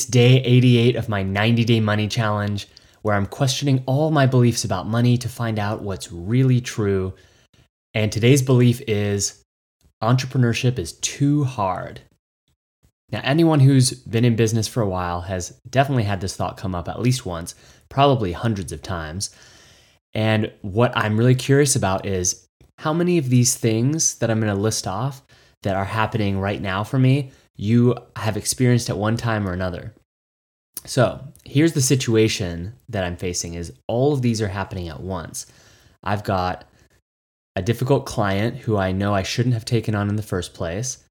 It's day 88 of my 90 Day Money Challenge, where I'm questioning all my beliefs about money to find out what's really true. And today's belief is entrepreneurship is too hard. Now, anyone who's been in business for a while has definitely had this thought come up at least once, probably hundreds of times. And what I'm really curious about is how many of these things that I'm going to list off that are happening right now for me you have experienced at one time or another. So, here's the situation that I'm facing is all of these are happening at once. I've got a difficult client who I know I shouldn't have taken on in the first place.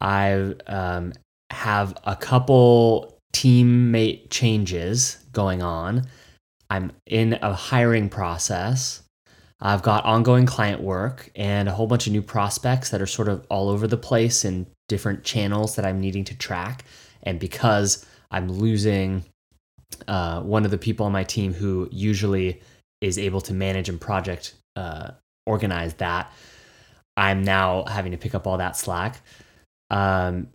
I um, have a couple teammate changes going on. I'm in a hiring process. I've got ongoing client work and a whole bunch of new prospects that are sort of all over the place in different channels that I'm needing to track. And because I'm losing uh, one of the people on my team who usually is able to manage and project uh, organize that, I'm now having to pick up all that slack. Um,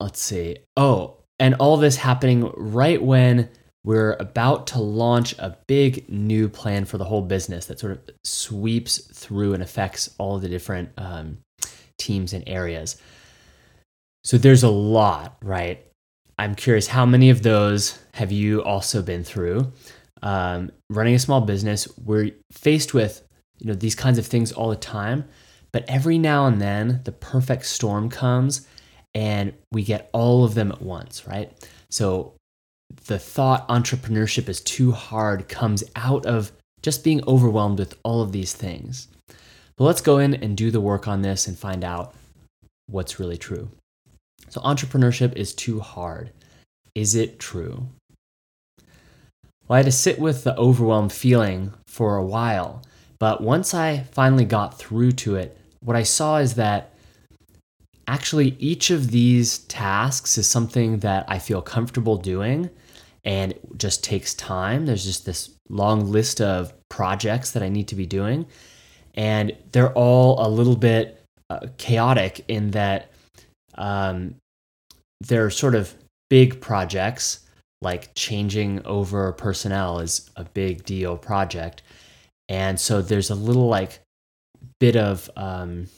let's see. Oh, and all this happening right when we're about to launch a big new plan for the whole business that sort of sweeps through and affects all the different um, teams and areas. So there's a lot, right? I'm curious, how many of those have you also been through? Um, running a small business, we're faced with you know these kinds of things all the time, but every now and then the perfect storm comes, and we get all of them at once, right? So the thought entrepreneurship is too hard comes out of just being overwhelmed with all of these things. But let's go in and do the work on this and find out what's really true. So, entrepreneurship is too hard. Is it true? Well, I had to sit with the overwhelmed feeling for a while, but once I finally got through to it, what I saw is that actually each of these tasks is something that I feel comfortable doing and it just takes time. There's just this long list of projects that I need to be doing, and they're all a little bit uh, chaotic in that um, they're sort of big projects. Like changing over personnel is a big deal project, and so there's a little like bit of um,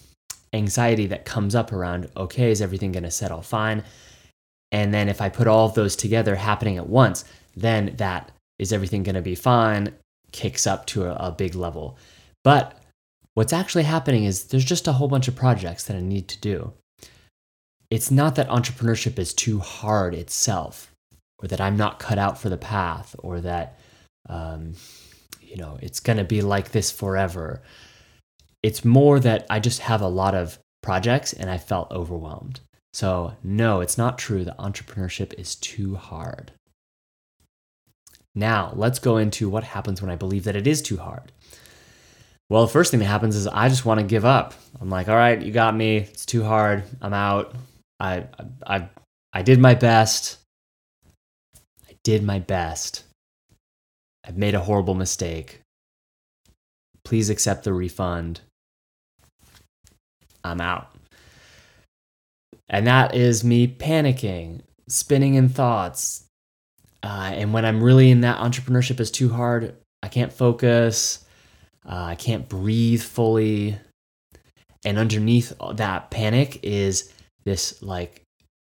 anxiety that comes up around okay, is everything going to settle fine? And then if I put all of those together happening at once, then that is everything going to be fine kicks up to a, a big level. But what's actually happening is there's just a whole bunch of projects that I need to do. It's not that entrepreneurship is too hard itself, or that I'm not cut out for the path, or that um, you know it's going to be like this forever. It's more that I just have a lot of projects and I felt overwhelmed. So, no, it's not true that entrepreneurship is too hard. Now, let's go into what happens when I believe that it is too hard. Well, the first thing that happens is I just want to give up. I'm like, all right, you got me. It's too hard. I'm out. I, I, I, did my best. I did my best. I've made a horrible mistake. Please accept the refund. I'm out. And that is me panicking, spinning in thoughts. Uh, and when I'm really in that entrepreneurship is too hard, I can't focus, uh, I can't breathe fully. And underneath that panic is this like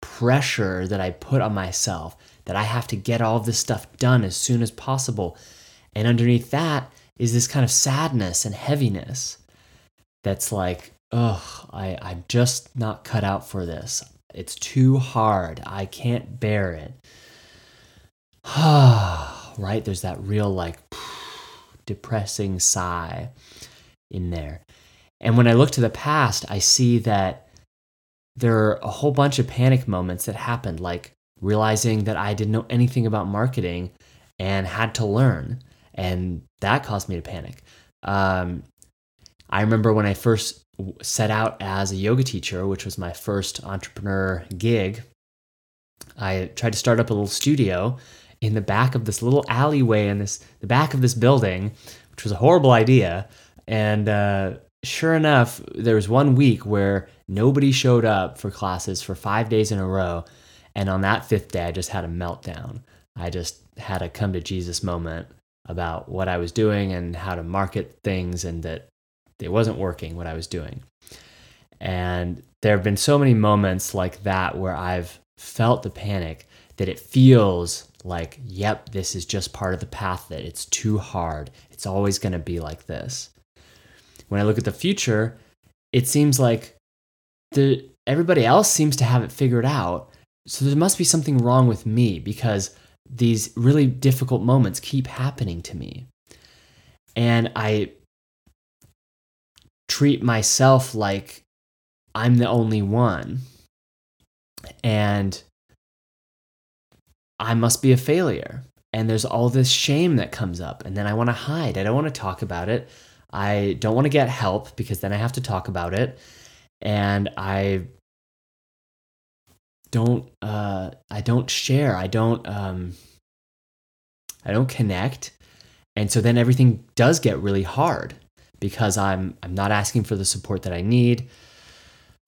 pressure that I put on myself that I have to get all this stuff done as soon as possible. And underneath that is this kind of sadness and heaviness that's like, ugh, I, I'm just not cut out for this. It's too hard. I can't bear it. right? There's that real, like, depressing sigh in there. And when I look to the past, I see that there are a whole bunch of panic moments that happened, like realizing that I didn't know anything about marketing and had to learn. And that caused me to panic. Um, I remember when I first set out as a yoga teacher, which was my first entrepreneur gig, I tried to start up a little studio in the back of this little alleyway in this the back of this building, which was a horrible idea. And uh, sure enough, there was one week where nobody showed up for classes for five days in a row. And on that fifth day, I just had a meltdown. I just had a come to Jesus moment about what I was doing and how to market things and that it wasn't working what I was doing. And there have been so many moments like that where I've felt the panic that it feels like, yep, this is just part of the path, that it's too hard. It's always going to be like this. When I look at the future, it seems like the, everybody else seems to have it figured out. So there must be something wrong with me because these really difficult moments keep happening to me. And I treat myself like I'm the only one. And I must be a failure. And there's all this shame that comes up. And then I want to hide. I don't want to talk about it. I don't want to get help because then I have to talk about it. And I don't uh I don't share. I don't um I don't connect. And so then everything does get really hard because I'm I'm not asking for the support that I need.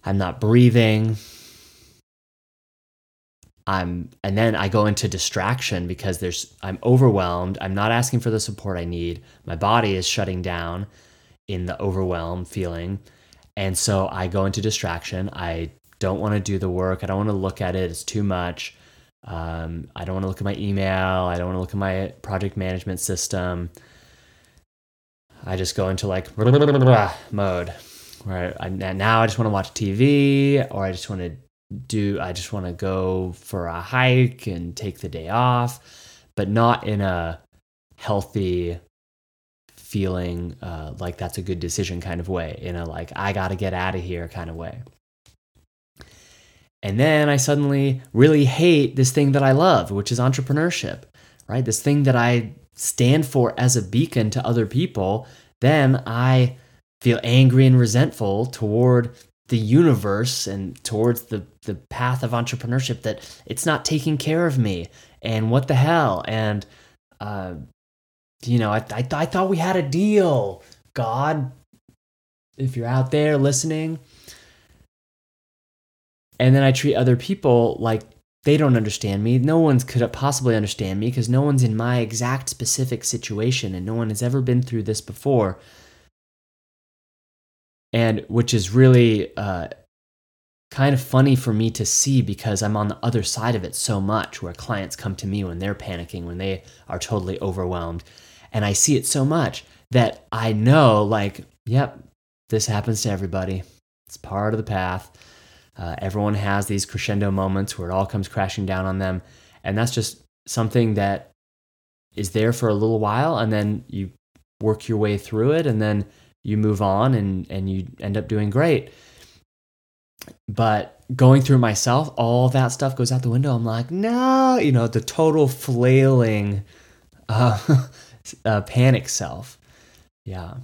I'm not breathing. I'm and then I go into distraction because there's I'm overwhelmed. I'm not asking for the support I need. My body is shutting down in the overwhelm feeling. And so I go into distraction. I don't want to do the work. I don't want to look at it. It's too much. Um, I don't want to look at my email. I don't want to look at my project management system. I just go into like mode where I, now I just want to watch TV or I just want to do, I just want to go for a hike and take the day off, but not in a healthy feeling uh, like that's a good decision kind of way, in a like, I got to get out of here kind of way. And then I suddenly really hate this thing that I love, which is entrepreneurship, right? This thing that I stand for as a beacon to other people, then I feel angry and resentful toward the universe and towards the, the path of entrepreneurship that it's not taking care of me and what the hell and uh, you know I, I, I thought we had a deal god if you're out there listening and then i treat other people like they don't understand me. No one could possibly understand me because no one's in my exact specific situation and no one has ever been through this before. And which is really uh, kind of funny for me to see because I'm on the other side of it so much, where clients come to me when they're panicking, when they are totally overwhelmed. And I see it so much that I know, like, yep, this happens to everybody. It's part of the path. Uh, everyone has these crescendo moments where it all comes crashing down on them. And that's just something that is there for a little while and then you work your way through it and then you move on and, and you end up doing great. But going through myself, all that stuff goes out the window. I'm like, no, you know, the total flailing uh, uh, panic self. Yeah.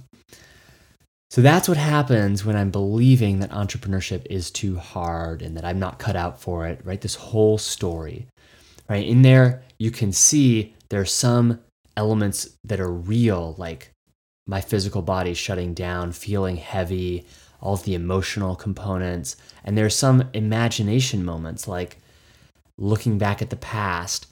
So that's what happens when I'm believing that entrepreneurship is too hard and that I'm not cut out for it, right? This whole story, right? In there, you can see there are some elements that are real, like my physical body shutting down, feeling heavy, all of the emotional components. And there's some imagination moments, like looking back at the past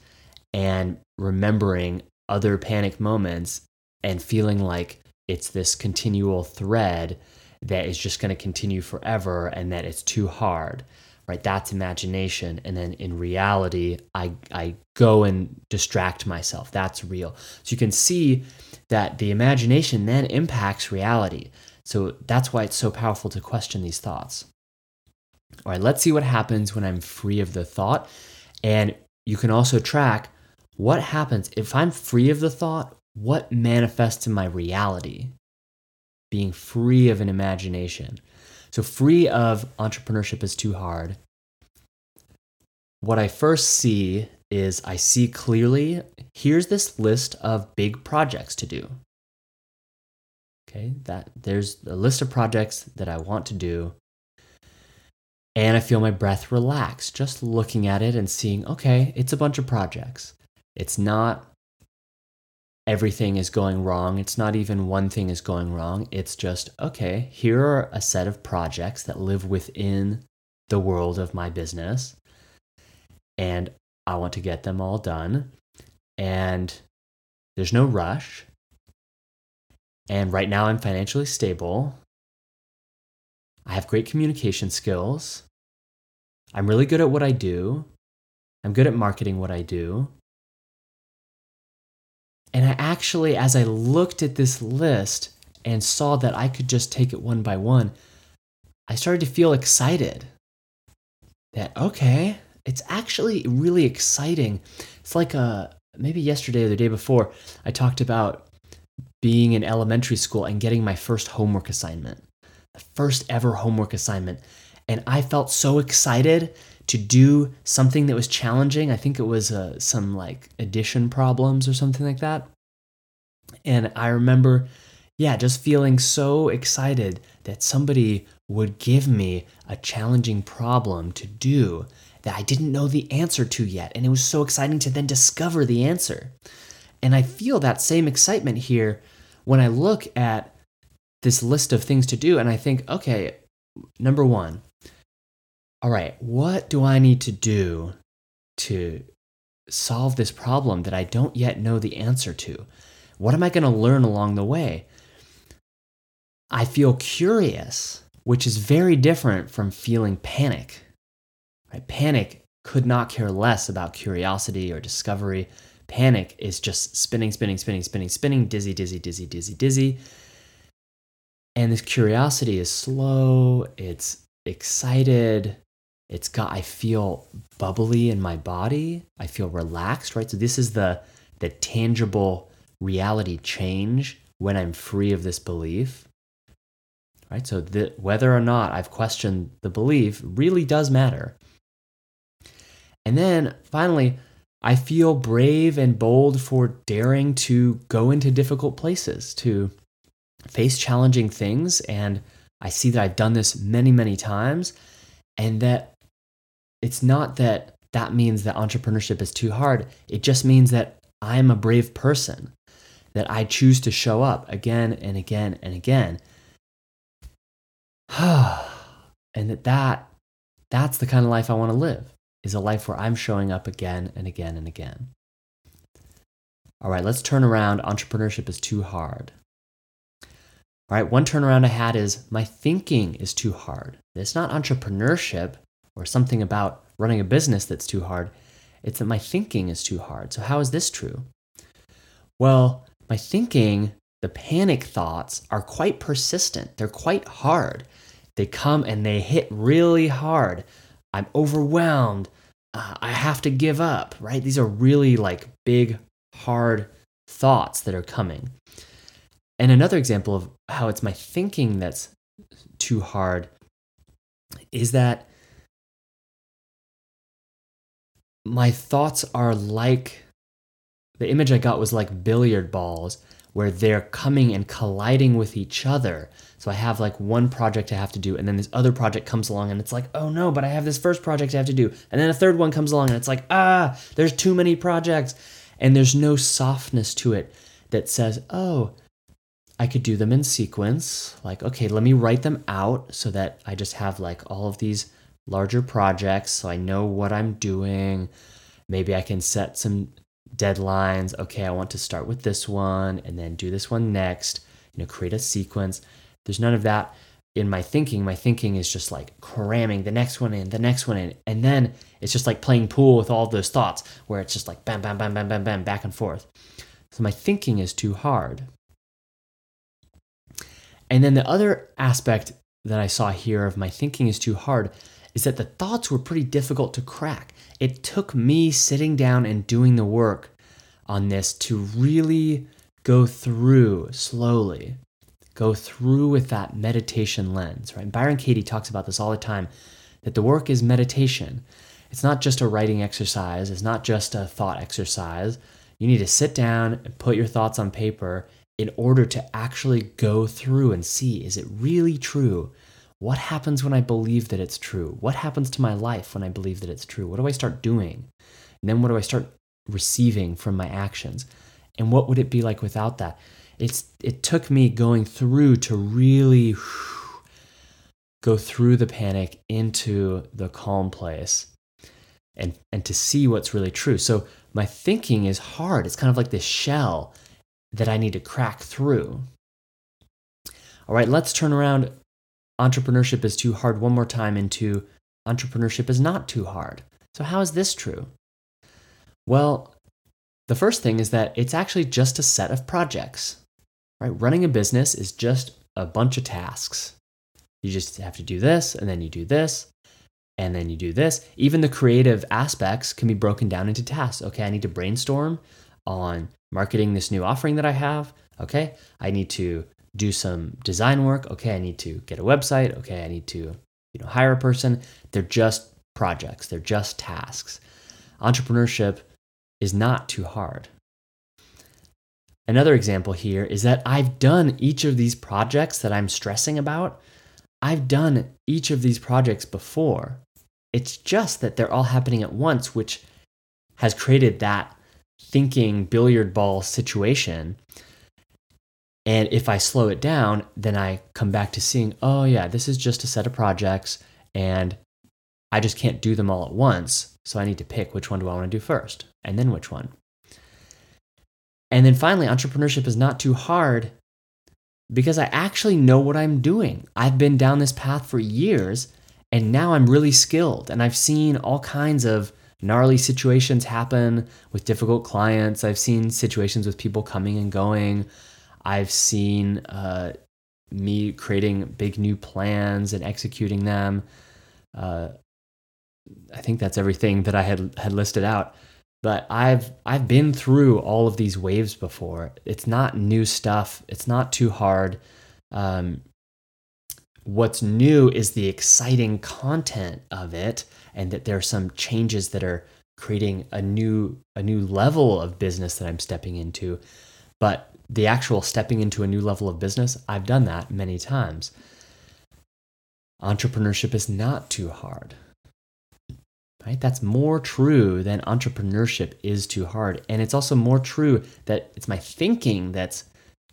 and remembering other panic moments and feeling like it's this continual thread that is just going to continue forever and that it's too hard right? That's imagination. And then in reality i i go and distract myself. That's real. So you can see that the imagination then impacts reality so that's why it's so powerful to question these thoughts all right let's see what happens when i'm free of the thought and you can also track what happens if i'm free of the thought what manifests in my reality, being free of an imagination. So, free of entrepreneurship is too hard. what I first see is I see clearly here's this list of big projects to do. Okay, that there's a list of projects that I want to do. And I feel my breath relax just looking at it and seeing, okay, it's a bunch of projects. It's not everything is going wrong. It's not even one thing is going wrong. It's just, okay, here are a set of projects that live within the world of my business. And I want to get them all done. And there's no rush. And right now I'm financially stable. I have great communication skills. I'm really good at what I do. I'm good at marketing what I do. And I actually, as I looked at this list and saw that I could just take it one by one, I started to feel excited that, okay, it's actually really exciting. It's like a, uh, maybe yesterday or the day before, I talked about being in elementary school and getting my first homework assignment, the first ever homework assignment. And I felt so excited to do something that was challenging. I think it was uh, some like addition problems or something like that. And I remember, yeah, just feeling so excited that somebody would give me a challenging problem to do that I didn't know the answer to yet. And it was so exciting to then discover the answer. And I feel that same excitement here when I look at this list of things to do and I think, okay, number one, all right, what do I need to do to solve this problem that I don't yet know the answer to? What am I going to learn along the way? I feel curious, which is very different from feeling panic. Right? Panic could not care less about curiosity or discovery. Panic is just spinning, spinning, spinning, spinning, spinning, dizzy, dizzy, dizzy, dizzy, dizzy. And this curiosity is slow, it's excited, it's got I feel bubbly in my body. I feel relaxed, right? So this is the the tangible reality change when I'm free of this belief. Right? So the, whether or not I've questioned the belief really does matter. And then finally, I feel brave and bold for daring to go into difficult places, to face challenging things. And I see that I've done this many, many times, and that it's not that that means that entrepreneurship is too hard. It just means that I'm a brave person, that I choose to show up again and again and again. and that, that that's the kind of life I want to live is a life where I'm showing up again and again and again. All right, let's turn around. Entrepreneurship is too hard. All right, one turnaround I had is my thinking is too hard. It's not entrepreneurship, or something about running a business that's too hard. It's that my thinking is too hard. So, how is this true? Well, my thinking, the panic thoughts, are quite persistent. They're quite hard. They come and they hit really hard. I'm overwhelmed. Uh, I have to give up, right? These are really like big, hard thoughts that are coming. And another example of how it's my thinking that's too hard is that my thoughts are like the image I got was like billiard balls where they're coming and colliding with each other. So I have like one project I have to do, and then this other project comes along, and it's like, oh no, but I have this first project I have to do. And then a third one comes along, and it's like, ah, there's too many projects. And there's no softness to it that says, oh, I could do them in sequence. Like, okay, let me write them out so that I just have like all of these larger projects so I know what I'm doing. Maybe I can set some deadlines. Okay, I want to start with this one and then do this one next, you know, create a sequence. There's none of that in my thinking. My thinking is just like cramming the next one in, the next one in. And then it's just like playing pool with all those thoughts where it's just like bam, bam, bam, bam, bam, bam, back and forth. So my thinking is too hard. And then the other aspect that I saw here of my thinking is too hard is that the thoughts were pretty difficult to crack. It took me sitting down and doing the work on this to really go through slowly, go through with that meditation lens, right? Byron Katie talks about this all the time that the work is meditation. it's not just a writing exercise, it's not just a thought exercise. You need to sit down and put your thoughts on paper in order to actually go through and see is it really true? What happens when I believe that it's true? What happens to my life when I believe that it's true? What do I start doing? And then what do I start receiving from my actions? And what would it be like without that? It's it took me going through to really go through the panic into the calm place and and to see what's really true. So my thinking is hard. It's kind of like this shell that I need to crack through. All right, let's turn around entrepreneurship is too hard one more time into entrepreneurship is not too hard. So how is this true? Well, the first thing is that it's actually just a set of projects. Right? Running a business is just a bunch of tasks. You just have to do this, and then you do this, and then you do this. Even the creative aspects can be broken down into tasks. Okay, I need to brainstorm on marketing this new offering that I have. Okay, I need to do some design work. Okay, I need to get a website. Okay, I need to you know hire a person. They're just projects. They're just tasks. Entrepreneurship is not too hard. Another example here is that I've done each of these projects that I'm stressing about. I've done each of these projects before. It's just that they're all happening at once, which has created that thinking billiard ball situation. And if I slow it down, then I come back to seeing, oh, yeah, this is just a set of projects and I just can't do them all at once. So I need to pick which one do I want to do first and then which one. And then finally, entrepreneurship is not too hard because I actually know what I'm doing. I've been down this path for years and now I'm really skilled and I've seen all kinds of gnarly situations happen with difficult clients. I've seen situations with people coming and going. I've seen uh, me creating big new plans and executing them. Uh, I think that's everything that I had had listed out. But I've I've been through all of these waves before. It's not new stuff. It's not too hard. Um, what's new is the exciting content of it, and that there are some changes that are creating a new a new level of business that I'm stepping into. But the actual stepping into a new level of business, I've done that many times. Entrepreneurship is not too hard right? That's more true than entrepreneurship is too hard. And it's also more true that it's my thinking that's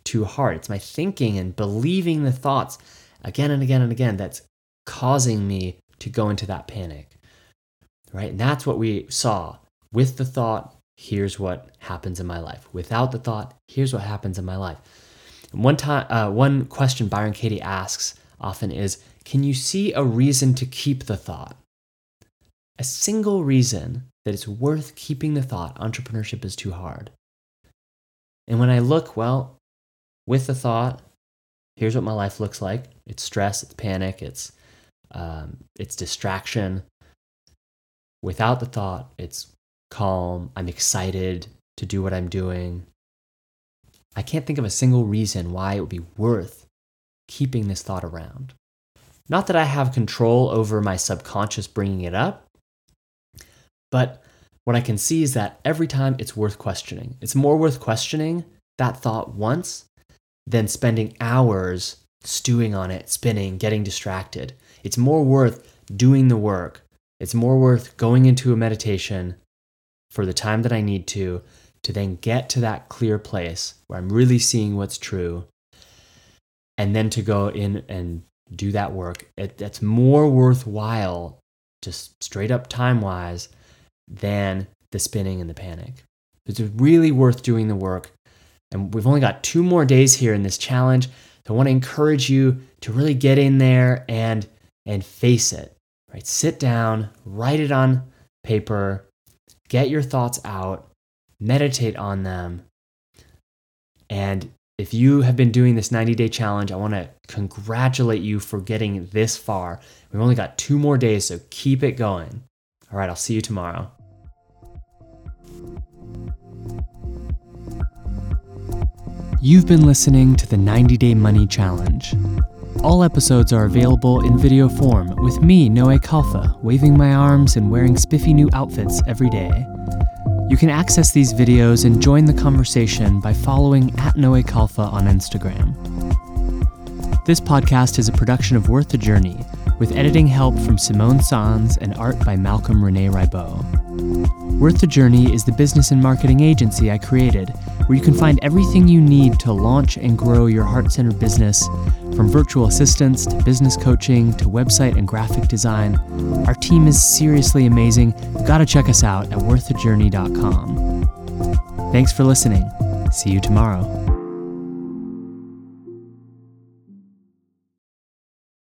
too hard. It's my thinking and believing the thoughts again and again and again that's causing me to go into that panic, right? And that's what we saw with the thought. Here's what happens in my life. Without the thought, here's what happens in my life. one time, uh, one question Byron Katie asks often is, "Can you see a reason to keep the thought?" A single reason that it's worth keeping the thought entrepreneurship is too hard. And when I look, well, with the thought, here's what my life looks like it's stress, it's panic, it's, um, it's distraction. Without the thought, it's calm, I'm excited to do what I'm doing. I can't think of a single reason why it would be worth keeping this thought around. Not that I have control over my subconscious bringing it up, but what I can see is that every time it's worth questioning. It's more worth questioning that thought once than spending hours stewing on it, spinning, getting distracted. It's more worth doing the work. It's more worth going into a meditation for the time that I need to, to then get to that clear place where I'm really seeing what's true, and then to go in and do that work. It, more worthwhile, just straight up time wise, than the spinning and the panic. It's really worth doing the work. And we've only got two more days here in this challenge. So I want to encourage you to really get in there and and face it. Right? Sit down, write it on paper, get your thoughts out, meditate on them. And if you have been doing this 90 day challenge, I want to congratulate you for getting this far. We've only got two more days, so keep it going. All right, I'll see you tomorrow. You've been listening to the 90 Day Money Challenge. All episodes are available in video form with me, Noé Khalfa, waving my arms and wearing spiffy new outfits every day. You can access these videos and join the conversation by following at Noé Khalfa on Instagram. This podcast is a production of Worth the Journey, with editing help from Simone Sans and art by Malcolm Rene Ribot. Worth the Journey is the business and marketing agency I created, where you can find everything you need to launch and grow your heart centered business, from virtual assistants to business coaching to website and graphic design. Our team is seriously amazing. You've got to check us out at worththejourney.com. Thanks for listening. See you tomorrow.